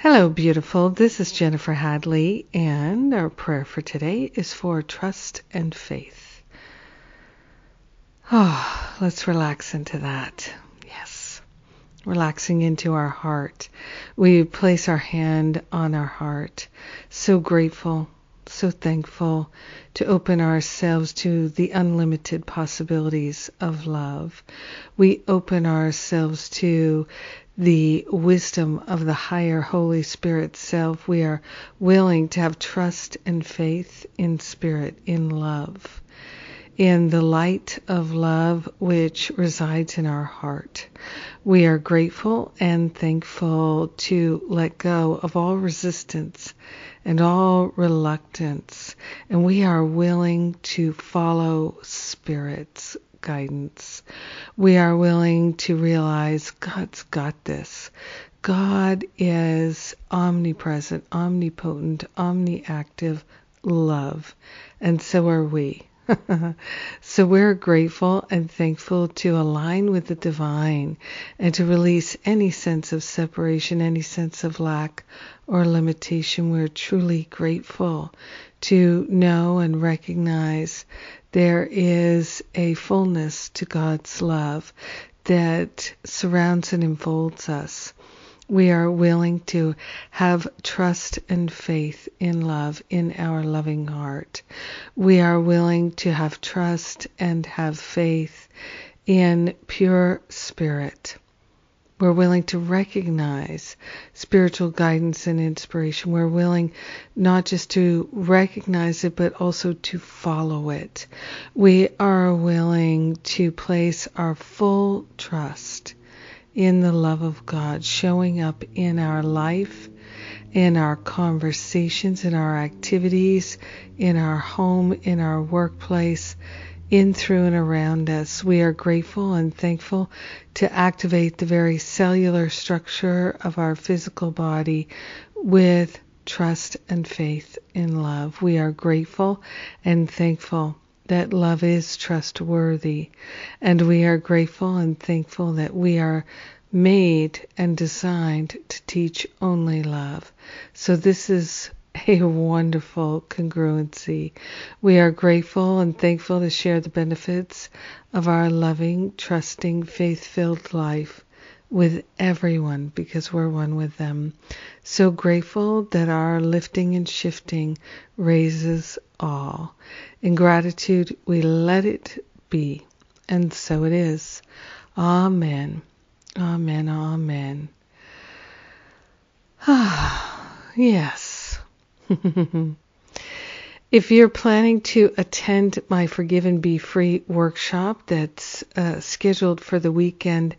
Hello, beautiful. This is Jennifer Hadley, and our prayer for today is for trust and faith. Oh, let's relax into that. Yes, relaxing into our heart. We place our hand on our heart. So grateful, so thankful to open ourselves to the unlimited possibilities of love. We open ourselves to the wisdom of the higher Holy Spirit self, we are willing to have trust and faith in Spirit, in love, in the light of love which resides in our heart. We are grateful and thankful to let go of all resistance and all reluctance, and we are willing to follow Spirit's guidance. We are willing to realize God's got this. God is omnipresent, omnipotent, omniactive love, and so are we. So we're grateful and thankful to align with the divine and to release any sense of separation, any sense of lack or limitation. We're truly grateful to know and recognize there is a fullness to God's love that surrounds and enfolds us. We are willing to have trust and faith in love in our loving heart. We are willing to have trust and have faith in pure spirit. We're willing to recognize spiritual guidance and inspiration. We're willing not just to recognize it, but also to follow it. We are willing to place our full trust in the love of God showing up in our life, in our conversations, in our activities, in our home, in our workplace, in, through, and around us. We are grateful and thankful to activate the very cellular structure of our physical body with trust and faith in love. We are grateful and thankful that love is trustworthy, and we are grateful and thankful that we are made and designed to teach only love. So this is a wonderful congruency. We are grateful and thankful to share the benefits of our loving, trusting, faith filled life with everyone because we're one with them. So grateful that our lifting and shifting raises all. In gratitude, we let it be. And so it is. Amen. Amen. Amen. Ah, yes. if you're planning to attend my Forgive and Be Free workshop that's uh, scheduled for the weekend,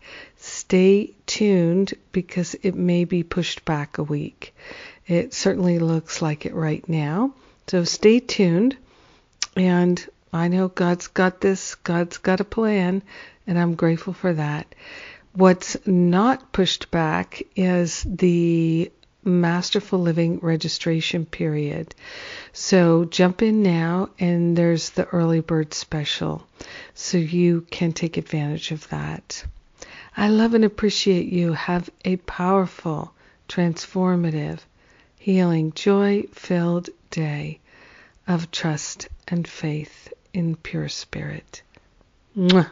stay tuned because it may be pushed back a week. It certainly looks like it right now. So stay tuned. And I know God's got this, God's got a plan, and I'm grateful for that. What's not pushed back is the Masterful Living registration period. So jump in now, and there's the early bird special, so you can take advantage of that. I love and appreciate you. Have a powerful, transformative, healing, joy filled day of trust and faith in pure spirit. Mwah.